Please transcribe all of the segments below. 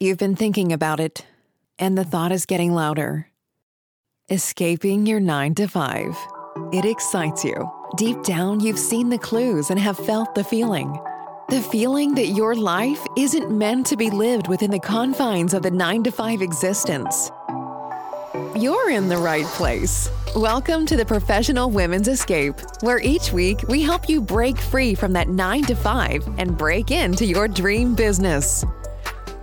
You've been thinking about it, and the thought is getting louder. Escaping your nine to five. It excites you. Deep down, you've seen the clues and have felt the feeling. The feeling that your life isn't meant to be lived within the confines of the nine to five existence. You're in the right place. Welcome to the Professional Women's Escape, where each week we help you break free from that nine to five and break into your dream business.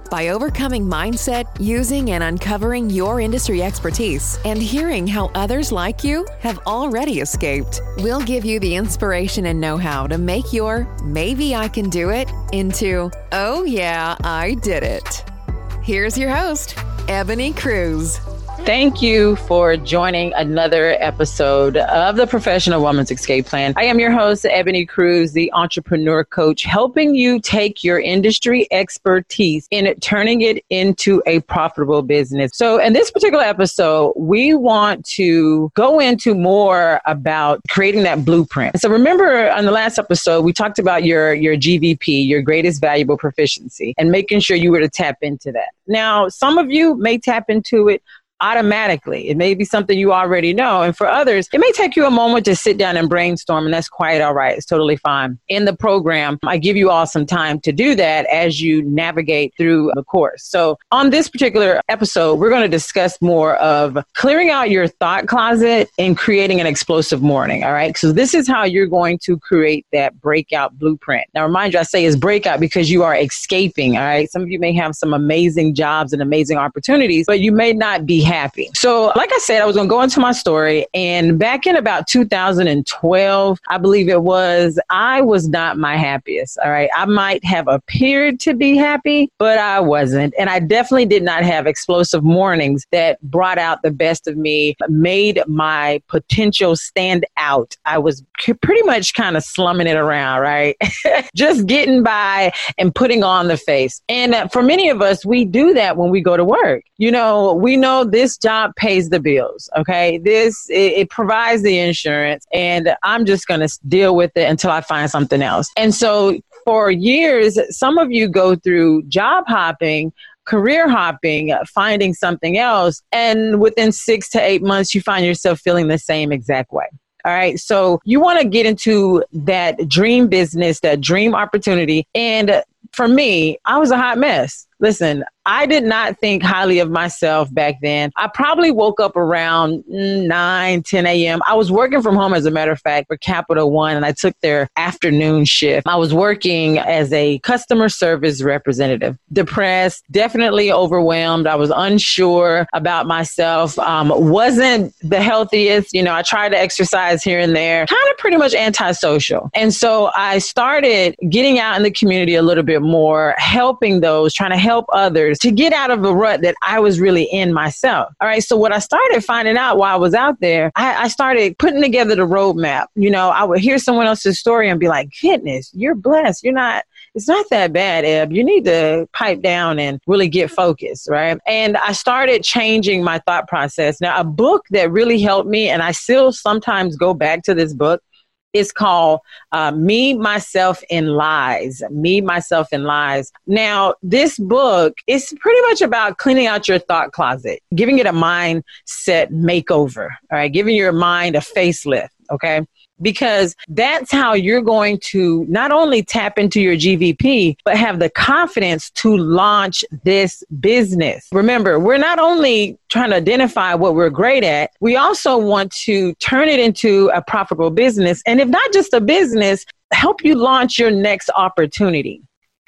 By overcoming mindset, using and uncovering your industry expertise, and hearing how others like you have already escaped, we'll give you the inspiration and know how to make your maybe I can do it into oh yeah, I did it. Here's your host, Ebony Cruz. Thank you for joining another episode of the Professional Woman's Escape Plan. I am your host, Ebony Cruz, the entrepreneur coach, helping you take your industry expertise and turning it into a profitable business. So, in this particular episode, we want to go into more about creating that blueprint. So, remember on the last episode, we talked about your, your GVP, your greatest valuable proficiency, and making sure you were to tap into that. Now, some of you may tap into it automatically. It may be something you already know. And for others, it may take you a moment to sit down and brainstorm, and that's quite all right. It's totally fine. In the program, I give you all some time to do that as you navigate through the course. So, on this particular episode, we're going to discuss more of clearing out your thought closet and creating an explosive morning. All right. So, this is how you're going to create that breakout blueprint. Now, remind you, I say is breakout because you are escaping. All right. Some of you may have some amazing jobs and amazing opportunities, but you may not be happy. So, like I said, I was going to go into my story. And back in about 2012, I believe it was, I was not my happiest. All right. I might have appeared to be happy, but I wasn't. And I definitely did not have explosive mornings that brought out the best of me, made my potential stand out. I was pretty much kind of slumming it around, right? Just getting by and putting on the face. And uh, for many of us, we do that when we go to work. You know, we know this this job pays the bills. Okay. This, it, it provides the insurance and I'm just going to deal with it until I find something else. And so for years, some of you go through job hopping career hopping, finding something else. And within six to eight months, you find yourself feeling the same exact way. All right. So you want to get into that dream business, that dream opportunity. And for me, I was a hot mess. Listen, I did not think highly of myself back then. I probably woke up around 9, 10 a.m. I was working from home, as a matter of fact, for Capital One, and I took their afternoon shift. I was working as a customer service representative. Depressed, definitely overwhelmed. I was unsure about myself. Um, wasn't the healthiest. You know, I tried to exercise here and there, kind of pretty much antisocial. And so I started getting out in the community a little bit more, helping those, trying to help others to get out of the rut that I was really in myself. All right. So what I started finding out while I was out there, I, I started putting together the roadmap. You know, I would hear someone else's story and be like, goodness, you're blessed. You're not it's not that bad, Eb. You need to pipe down and really get focused, right? And I started changing my thought process. Now, a book that really helped me, and I still sometimes go back to this book, it's called uh, Me, Myself, and Lies. Me, Myself, and Lies. Now, this book is pretty much about cleaning out your thought closet, giving it a mindset makeover, all right, giving your mind a facelift, okay? Because that's how you're going to not only tap into your GVP, but have the confidence to launch this business. Remember, we're not only trying to identify what we're great at, we also want to turn it into a profitable business. And if not just a business, help you launch your next opportunity.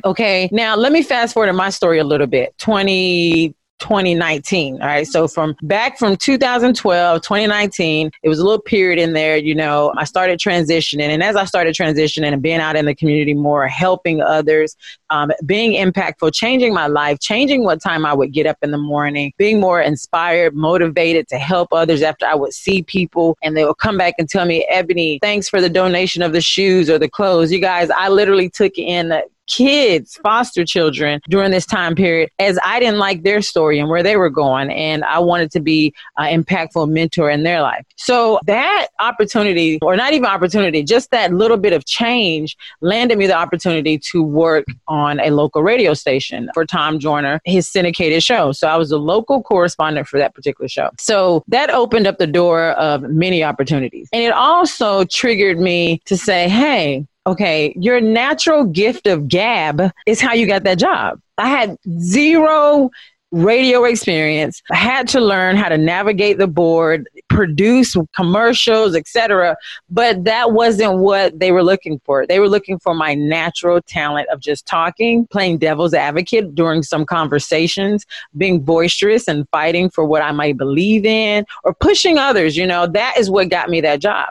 Okay. Now, let me fast forward to my story a little bit. 20, 2019. All right. So from back from 2012, 2019, it was a little period in there, you know, I started transitioning. And as I started transitioning and being out in the community more, helping others, um, being impactful, changing my life, changing what time I would get up in the morning, being more inspired, motivated to help others after I would see people and they would come back and tell me, Ebony, thanks for the donation of the shoes or the clothes. You guys, I literally took in kids, foster children during this time period, as I didn't like their story and where they were going. And I wanted to be an impactful mentor in their life. So that opportunity, or not even opportunity, just that little bit of change landed me the opportunity to work on a local radio station for Tom Joyner, his syndicated show. So I was a local correspondent for that particular show. So that opened up the door of many opportunities. And it also triggered me to say, hey, okay, your natural gift of gab is how you got that job. I had zero radio experience. I had to learn how to navigate the board, produce commercials, etc. But that wasn't what they were looking for. They were looking for my natural talent of just talking, playing devil's advocate during some conversations, being boisterous and fighting for what I might believe in or pushing others, you know, that is what got me that job.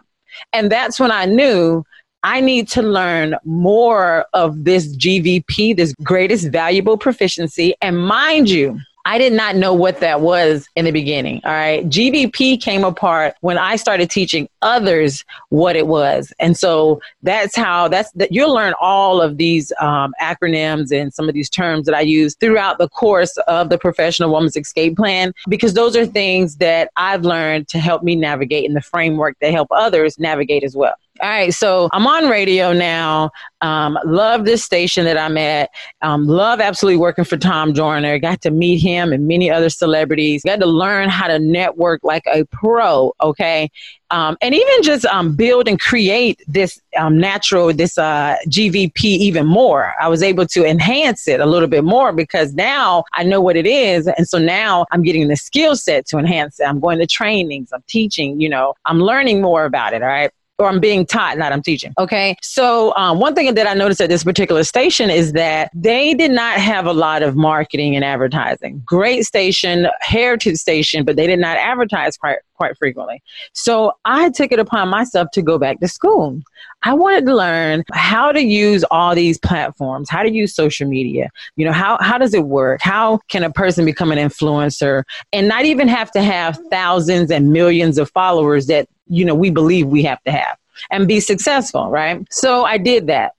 And that's when I knew I need to learn more of this GVP, this greatest valuable proficiency. And mind you, I did not know what that was in the beginning. All right. GVP came apart when I started teaching others what it was. And so that's how that's that you'll learn all of these um, acronyms and some of these terms that I use throughout the course of the professional woman's escape plan, because those are things that I've learned to help me navigate in the framework that help others navigate as well. All right, so I'm on radio now. Um, love this station that I'm at. Um, love absolutely working for Tom Joyner. Got to meet him and many other celebrities. Got to learn how to network like a pro. Okay, um, and even just um, build and create this um, natural, this uh, GVP even more. I was able to enhance it a little bit more because now I know what it is, and so now I'm getting the skill set to enhance it. I'm going to trainings. I'm teaching. You know, I'm learning more about it. All right or I'm being taught, not I'm teaching. Okay. So um, one thing that I noticed at this particular station is that they did not have a lot of marketing and advertising. Great station, heritage station, but they did not advertise quite quite frequently. So I took it upon myself to go back to school. I wanted to learn how to use all these platforms, how to use social media. You know, how, how does it work? How can a person become an influencer and not even have to have thousands and millions of followers that you know we believe we have to have and be successful right? So i did that.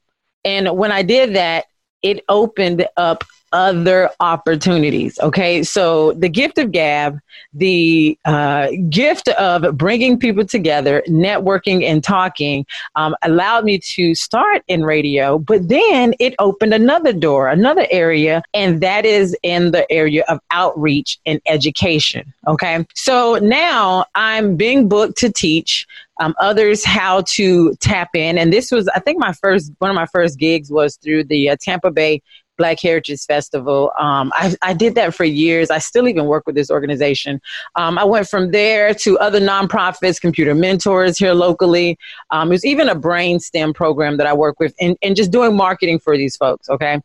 And when i did that it opened up other opportunities. Okay, so the gift of gab, the uh, gift of bringing people together, networking and talking, um, allowed me to start in radio. But then it opened another door, another area, and that is in the area of outreach and education. Okay, so now I'm being booked to teach. Um, others how to tap in. And this was, I think, my first one of my first gigs was through the uh, Tampa Bay Black Heritage Festival. Um, I, I, did that for years. I still even work with this organization. Um, I went from there to other nonprofits, computer mentors here locally. Um, there's even a brain STEM program that I work with and, and just doing marketing for these folks, okay?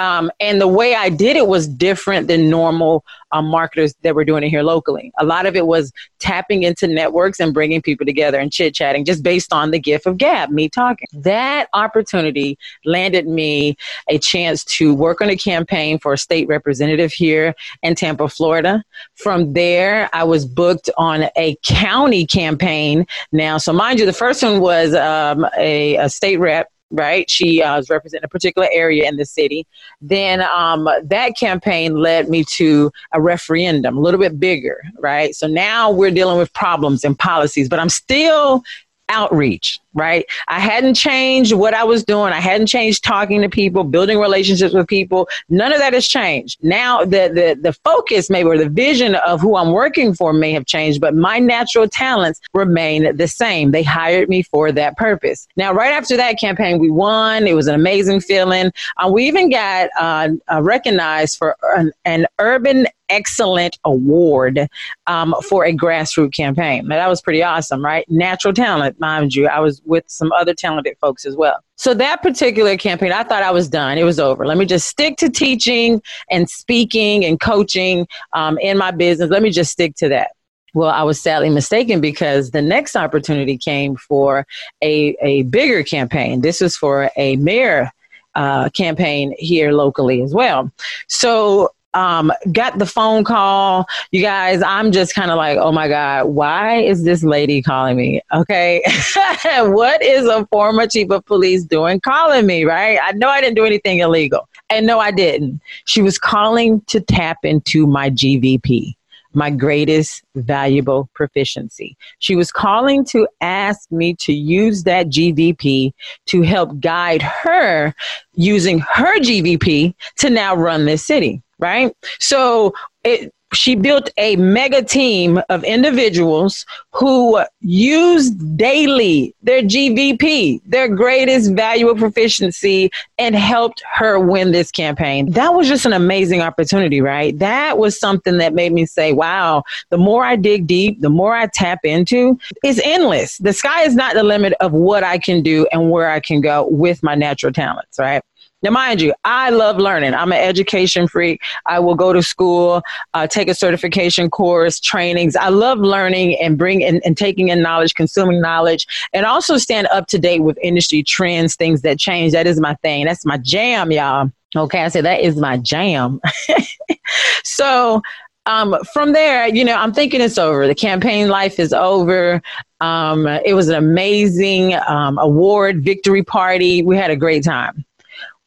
Um, and the way I did it was different than normal um, marketers that were doing it here locally. A lot of it was tapping into networks and bringing people together and chit chatting just based on the gift of gab, me talking. That opportunity landed me a chance to work on a campaign for a state representative here in Tampa, Florida. From there, I was booked on a county campaign now. So, mind you, the first one was um, a, a state rep right? She uh, was representing a particular area in the city. Then um, that campaign led me to a referendum, a little bit bigger, right? So now we're dealing with problems and policies, but I'm still outreach, right? I hadn't changed what I was doing. I hadn't changed talking to people, building relationships with people. None of that has changed. Now the the the focus maybe or the vision of who I'm working for may have changed, but my natural talents remain the same. They hired me for that purpose. Now, right after that campaign, we won. It was an amazing feeling. Uh, we even got uh, uh, recognized for an, an urban Excellent Award um, for a grassroots campaign. Now, that was pretty awesome, right? Natural talent, mind you. I was with some other talented folks as well. So that particular campaign, I thought I was done. It was over. Let me just stick to teaching and speaking and coaching um, in my business. Let me just stick to that. Well, I was sadly mistaken because the next opportunity came for a, a bigger campaign. This was for a mayor uh, campaign here locally as well. So um, got the phone call. You guys, I'm just kind of like, oh my God, why is this lady calling me? Okay. what is a former chief of police doing calling me, right? I know I didn't do anything illegal. And no, I didn't. She was calling to tap into my GVP my greatest valuable proficiency. She was calling to ask me to use that GVP to help guide her using her GVP to now run this city right? So it, she built a mega team of individuals who used daily their GVP, their greatest valuable proficiency, and helped her win this campaign. That was just an amazing opportunity, right? That was something that made me say, wow, the more I dig deep, the more I tap into, it's endless. The sky is not the limit of what I can do and where I can go with my natural talents, right? Now, mind you, I love learning. I'm an education freak. I will go to school, uh, take a certification course, trainings. I love learning and bring in, and taking in knowledge, consuming knowledge, and also stand up to date with industry trends, things that change. That is my thing. That's my jam, y'all. Okay, I said that is my jam. so um, from there, you know, I'm thinking it's over. The campaign life is over. Um, it was an amazing um, award victory party. We had a great time.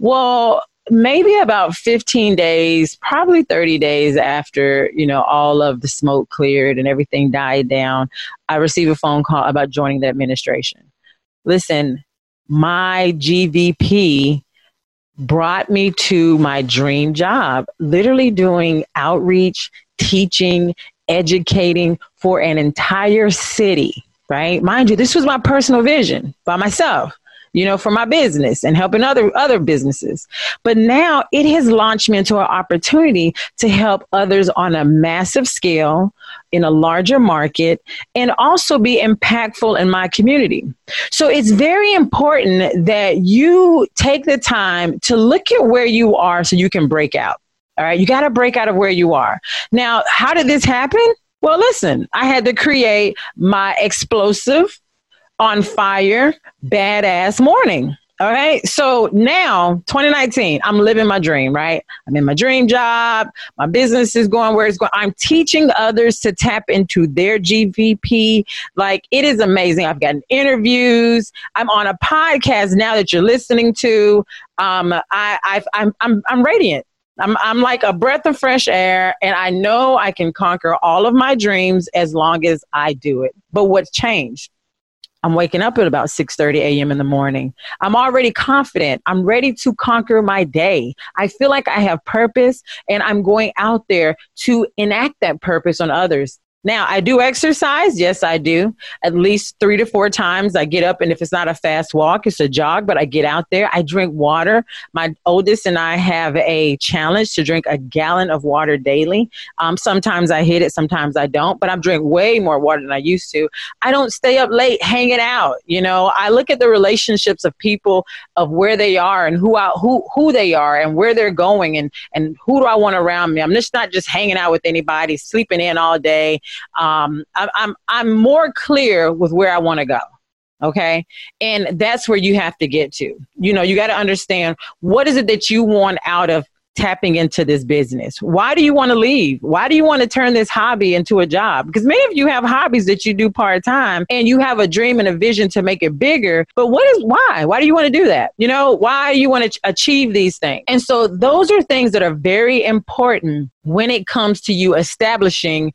Well, maybe about 15 days, probably 30 days after, you know, all of the smoke cleared and everything died down, I received a phone call about joining the administration. Listen, my GVP brought me to my dream job, literally doing outreach, teaching, educating for an entire city, right? Mind you, this was my personal vision by myself you know, for my business and helping other other businesses. But now it has launched me into an opportunity to help others on a massive scale in a larger market and also be impactful in my community. So it's very important that you take the time to look at where you are so you can break out. All right, you got to break out of where you are. Now, how did this happen? Well, listen, I had to create my explosive on fire, badass morning. All right. So now, 2019, I'm living my dream, right? I'm in my dream job. My business is going where it's going. I'm teaching others to tap into their GVP. Like, it is amazing. I've gotten interviews. I'm on a podcast now that you're listening to. Um, I, I've, I'm, I'm, I'm radiant. I'm, I'm like a breath of fresh air, and I know I can conquer all of my dreams as long as I do it. But what's changed? I'm waking up at about 6:30 a.m. in the morning. I'm already confident. I'm ready to conquer my day. I feel like I have purpose and I'm going out there to enact that purpose on others. Now, I do exercise. Yes, I do. At least three to four times I get up, and if it's not a fast walk, it's a jog, but I get out there. I drink water. My oldest and I have a challenge to drink a gallon of water daily. Um, sometimes I hit it, sometimes I don't, but I'm way more water than I used to. I don't stay up late hanging out. You know, I look at the relationships of people, of where they are and who I, who who they are and where they're going, and and who do I want around me. I'm just not just hanging out with anybody, sleeping in all day um, I, I'm I'm more clear with where I want to go. Okay. And that's where you have to get to. You know, you got to understand what is it that you want out of tapping into this business? Why do you want to leave? Why do you want to turn this hobby into a job? Because many of you have hobbies that you do part time and you have a dream and a vision to make it bigger. But what is why? Why do you want to do that? You know, why you want to achieve these things? And so those are things that are very important when it comes to you establishing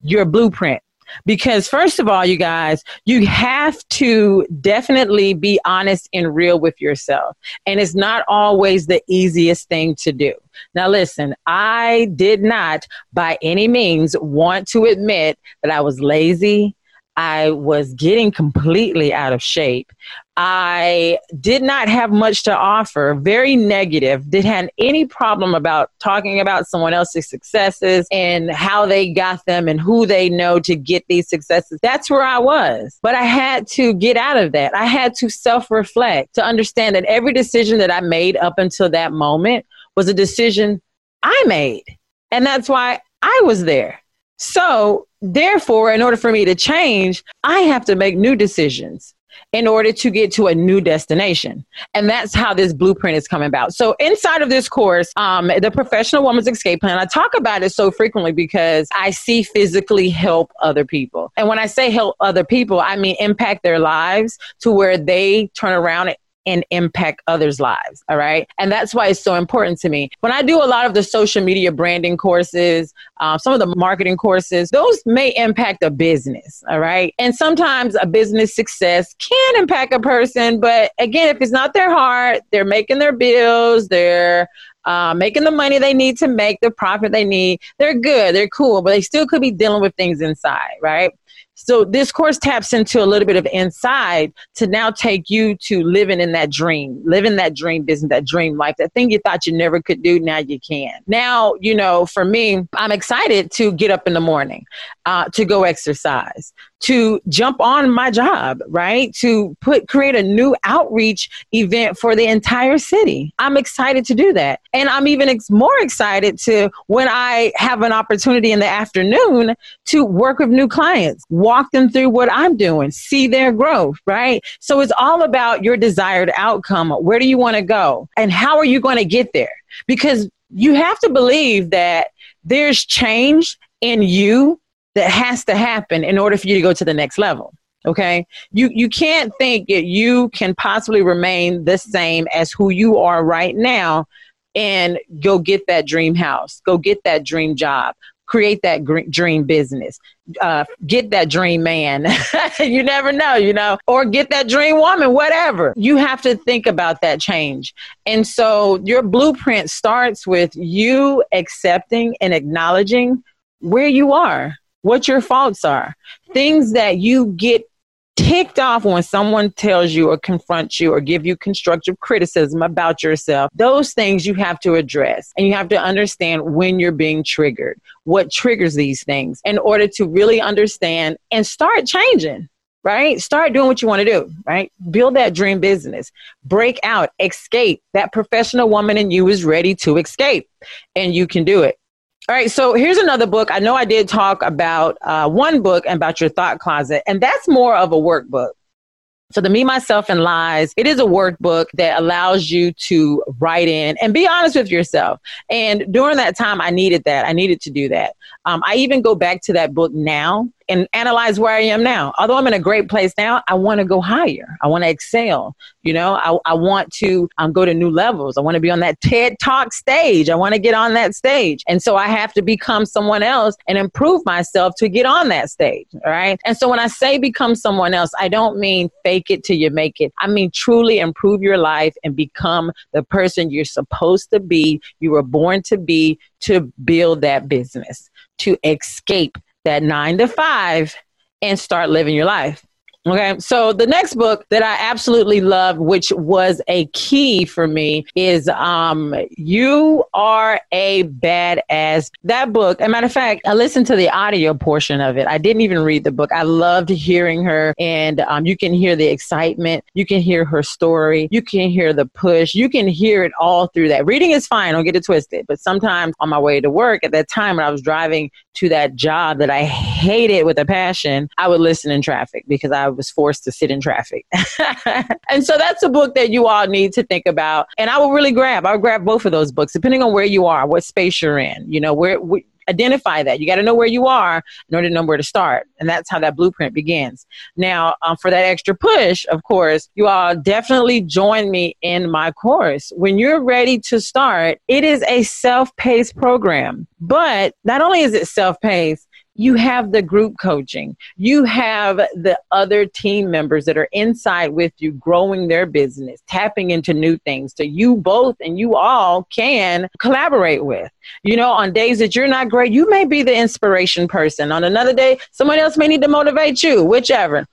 your blueprint. Because, first of all, you guys, you have to definitely be honest and real with yourself. And it's not always the easiest thing to do. Now, listen, I did not by any means want to admit that I was lazy. I was getting completely out of shape. I did not have much to offer, very negative, didn't have any problem about talking about someone else's successes and how they got them and who they know to get these successes. That's where I was. But I had to get out of that. I had to self reflect to understand that every decision that I made up until that moment was a decision I made. And that's why I was there. So, therefore, in order for me to change, I have to make new decisions. in order to get to a new destination. And that's how this blueprint is coming about. So inside of this course, um, the professional woman's escape plan, I talk about it so frequently because I see physically help other people. And when I say help other people, I mean impact their lives to where they turn around and impact others' lives. All right. And that's why it's so important to me. When I do a lot of the social media branding courses, uh, some of the marketing courses, those may impact a business. All right. And sometimes a business success can impact a person. But again, if it's not their heart, they're making their bills, they're uh, making the money they need to make, the profit they need. They're good, they're cool, but they still could be dealing with things inside, right? So this course taps into a little bit of inside to now take you to living in that dream, living that dream business, that dream life, that thing you thought you never could do, now you can. Now, you know, for me, I'm excited to get up in the morning, uh, to go exercise, to jump on my job, right? To put create a new outreach event for the entire city. I'm excited to do that. And I'm even ex- more excited to when I have an opportunity in the afternoon to work with new clients, walk them through what I'm doing, see their growth, right? So it's all about your desired outcome. Where do you want to go? And how are you going to get there? Because you have to believe that there's change in you that has to happen in order for you to go to the next level okay? You you can't think that you can possibly remain the same as who you are right now and go get that dream house go get that dream job create that dream business uh, get that dream man. You never know you know? Or get that dream woman whatever. You have to think about that change. And so your blueprint starts with you accepting and acknowledging where you are what your faults are, things that you get ticked off when someone tells you or confronts you or give you constructive criticism about yourself those things you have to address. And you have to understand when you're being triggered what triggers these things in order to really understand and start changing right? Start doing what you want to do right? Build that dream business. Break out escape. That professional woman in you is ready to escape and you can do it all right, so here's another book. I know I did talk about uh, one book about your thought closet, and that's more of a workbook. So the Me, Myself, and Lies, it is a workbook that allows you to write in and be honest with yourself. And during that time, I needed that. I needed to do that. Um, I even go back to that book now and analyze where I am now. Although I'm in a great place now, I want to go higher. I want to excel. You know, I, I want to um, go to new levels. I want to be on that TED Talk stage. I want to get on that stage. And so I have to become someone else and improve myself to get on that stage. All right. And so when I say become someone else, I don't mean fake it till you make it. I mean truly improve your life and become the person you're supposed to be, you were born to be to build that business, to escape that nine to five and start living your life. Okay, so the next book that I absolutely love, which was a key for me, is um, "You Are a Badass." That book. A matter of fact, I listened to the audio portion of it. I didn't even read the book. I loved hearing her, and um, you can hear the excitement. You can hear her story. You can hear the push. You can hear it all through that. Reading is fine. Don't get it twisted. But sometimes on my way to work, at that time when I was driving to that job that I hated with a passion, I would listen in traffic because I was forced to sit in traffic. and so that's a book that you all need to think about. And I will really grab, I'll grab both of those books, depending on where you are, what space you're in, you know, where, where identify that. You got to know where you are in order to know where to start. And that's how that blueprint begins. Now, um, for that extra push, of course, you all definitely join me in my course. When you're ready to start, it is a self paced program. But not only is it self paced, you have the group coaching. You have the other team members that are inside with you growing their business tapping into new things. So you both and you all can collaborate with. You know on days that you're not great you may be the inspiration person. On another day someone else may need to motivate you whichever.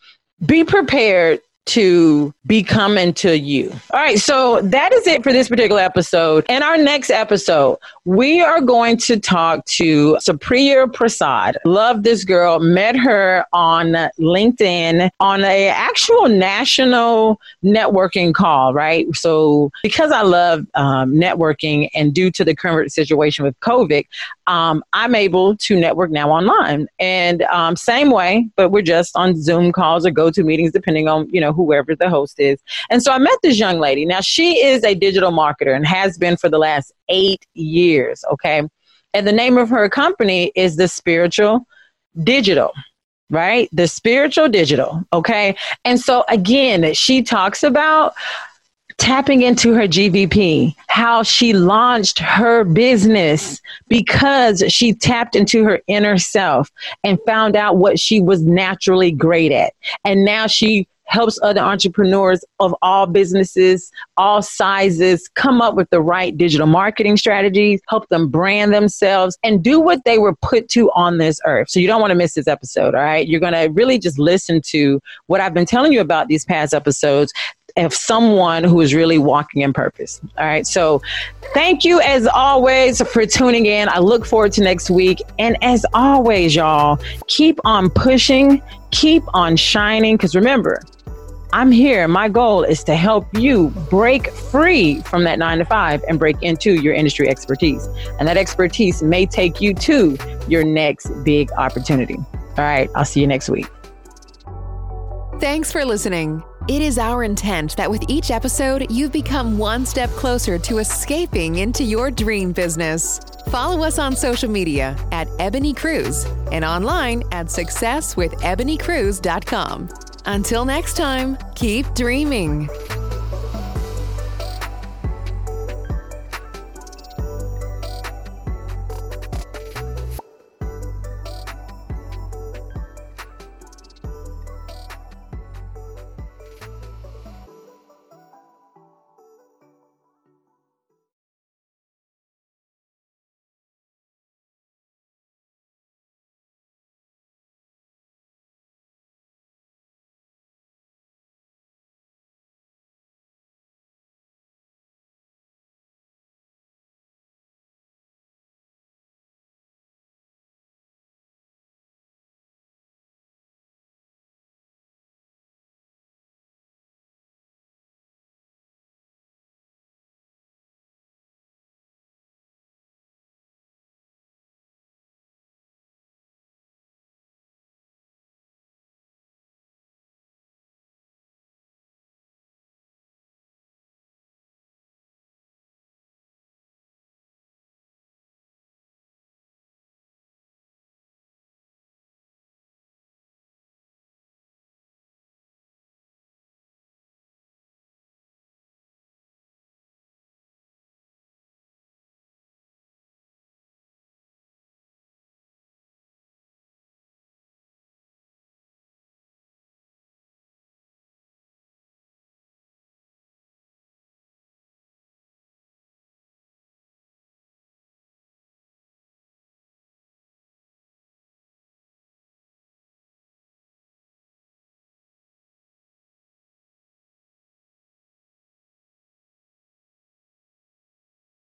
Be prepared to be coming to you. All right, so that is it for this particular episode. In our next episode, we are going to talk to Supriya Prasad. Love this girl. Met her on LinkedIn on a actual national networking call, right? So because I love um, networking and due to the current situation with COVID, um, I'm able to network now online. And um, same way, but we're just on Zoom calls or GoToMeetings depending on, you know, whoever the host is. And so I met this young lady. Now, she is a digital marketer and has been for the last eight years. Okay. And the name of her company is The Spiritual Digital right? The spiritual digital. Okay. And so again, she talks about tapping into her GVP, how she launched her business because she tapped into her inner self and found out what she was naturally great at. And now she helps other entrepreneurs of all businesses, all sizes come up with the right digital marketing strategies, help them brand themselves and do what they were put to on this earth. So you don't want to miss this episode, all right? You're going to really just listen to what I've been telling you about these past episodes of someone who is really walking in purpose. All right. So thank you as always for tuning in. I look forward to next week. And as always, y'all, keep on pushing, keep on shining. Because remember, I'm here. My goal is to help you break free from that nine to five and break into your industry expertise. And that expertise may take you to your next big opportunity. All right. I'll see you next week. Thanks for listening. It is our intent that with each episode, you've become one step closer to escaping into your dream business. Follow us on social media at Ebony Cruz and online at successwithebonycruz.com. Until next time, keep dreaming.